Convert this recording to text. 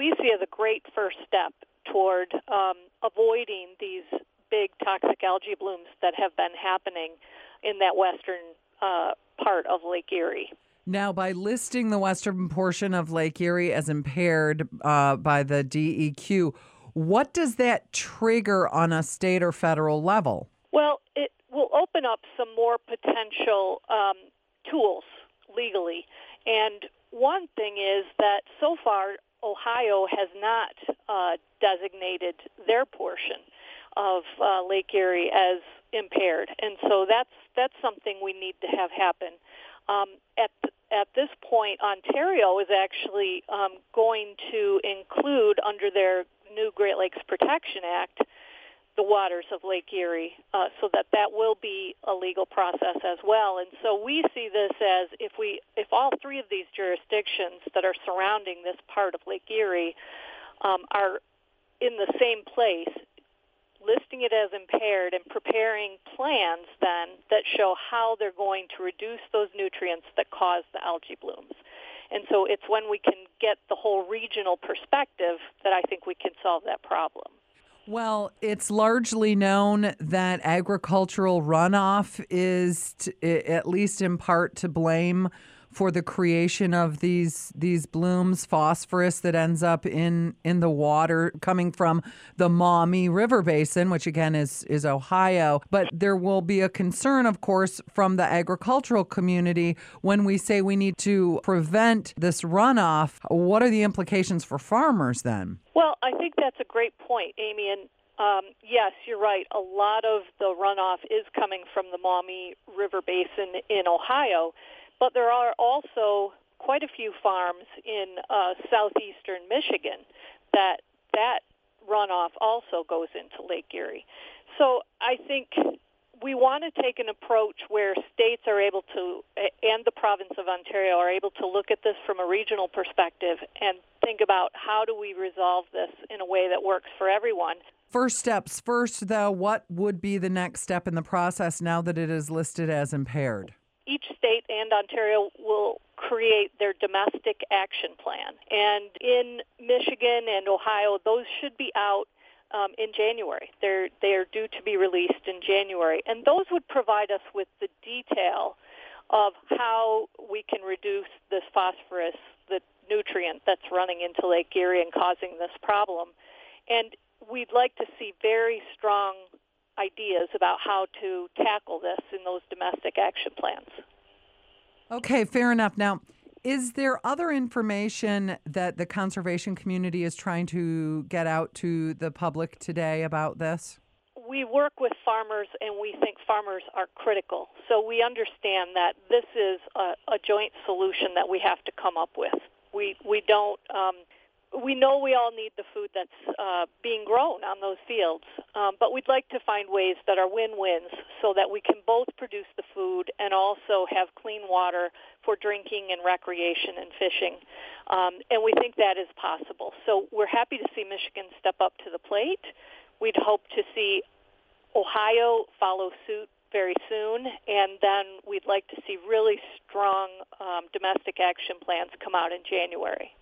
we see as a great first step toward um, avoiding these big toxic algae blooms that have been happening in that western uh, part of Lake Erie. Now, by listing the western portion of Lake Erie as impaired uh, by the DEQ, what does that trigger on a state or federal level? Well, it will open up some more potential um, tools legally. And one thing is that so far, Ohio has not uh, designated their portion of uh, Lake Erie as impaired, and so that's that's something we need to have happen. Um, at at this point, Ontario is actually um, going to include under their new Great Lakes Protection Act the waters of Lake Erie, uh, so that that will be a legal process as well. And so we see this as if we if all three of these jurisdictions that are surrounding this part of Lake Erie um, are in the same place, listing it as impaired and preparing plans then that show how they're going to reduce those nutrients that cause the algae blooms. And so it's when we can get the whole regional perspective that I think we can solve that problem. Well, it's largely known that agricultural runoff is, at least in part, to blame for the creation of these these blooms, phosphorus that ends up in in the water coming from the Maumee River Basin, which again is is Ohio. But there will be a concern, of course, from the agricultural community when we say we need to prevent this runoff. What are the implications for farmers then? Well, I think that's a great point, Amy, and um, yes, you're right. A lot of the runoff is coming from the Maumee River Basin in Ohio. But there are also quite a few farms in uh, southeastern Michigan that that runoff also goes into Lake Erie. So I think we want to take an approach where states are able to, and the province of Ontario are able to look at this from a regional perspective and think about how do we resolve this in a way that works for everyone. First steps first, though, what would be the next step in the process now that it is listed as impaired? Each state and Ontario will create their domestic action plan. And in Michigan and Ohio, those should be out um, in January. They're they are due to be released in January, and those would provide us with the detail of how we can reduce this phosphorus, the nutrient that's running into Lake Erie and causing this problem. And we'd like to see very strong ideas about how to tackle this in those domestic action plans. Okay, fair enough. Now, is there other information that the conservation community is trying to get out to the public today about this? We work with farmers and we think farmers are critical. So we understand that this is a, a joint solution that we have to come up with. We, we don't um, we know we all need the food that's uh, being grown on those fields, um, but we'd like to find ways that are win-wins so that we can both produce the food and also have clean water for drinking and recreation and fishing. Um, and we think that is possible. So we're happy to see Michigan step up to the plate. We'd hope to see Ohio follow suit very soon, and then we'd like to see really strong um, domestic action plans come out in January.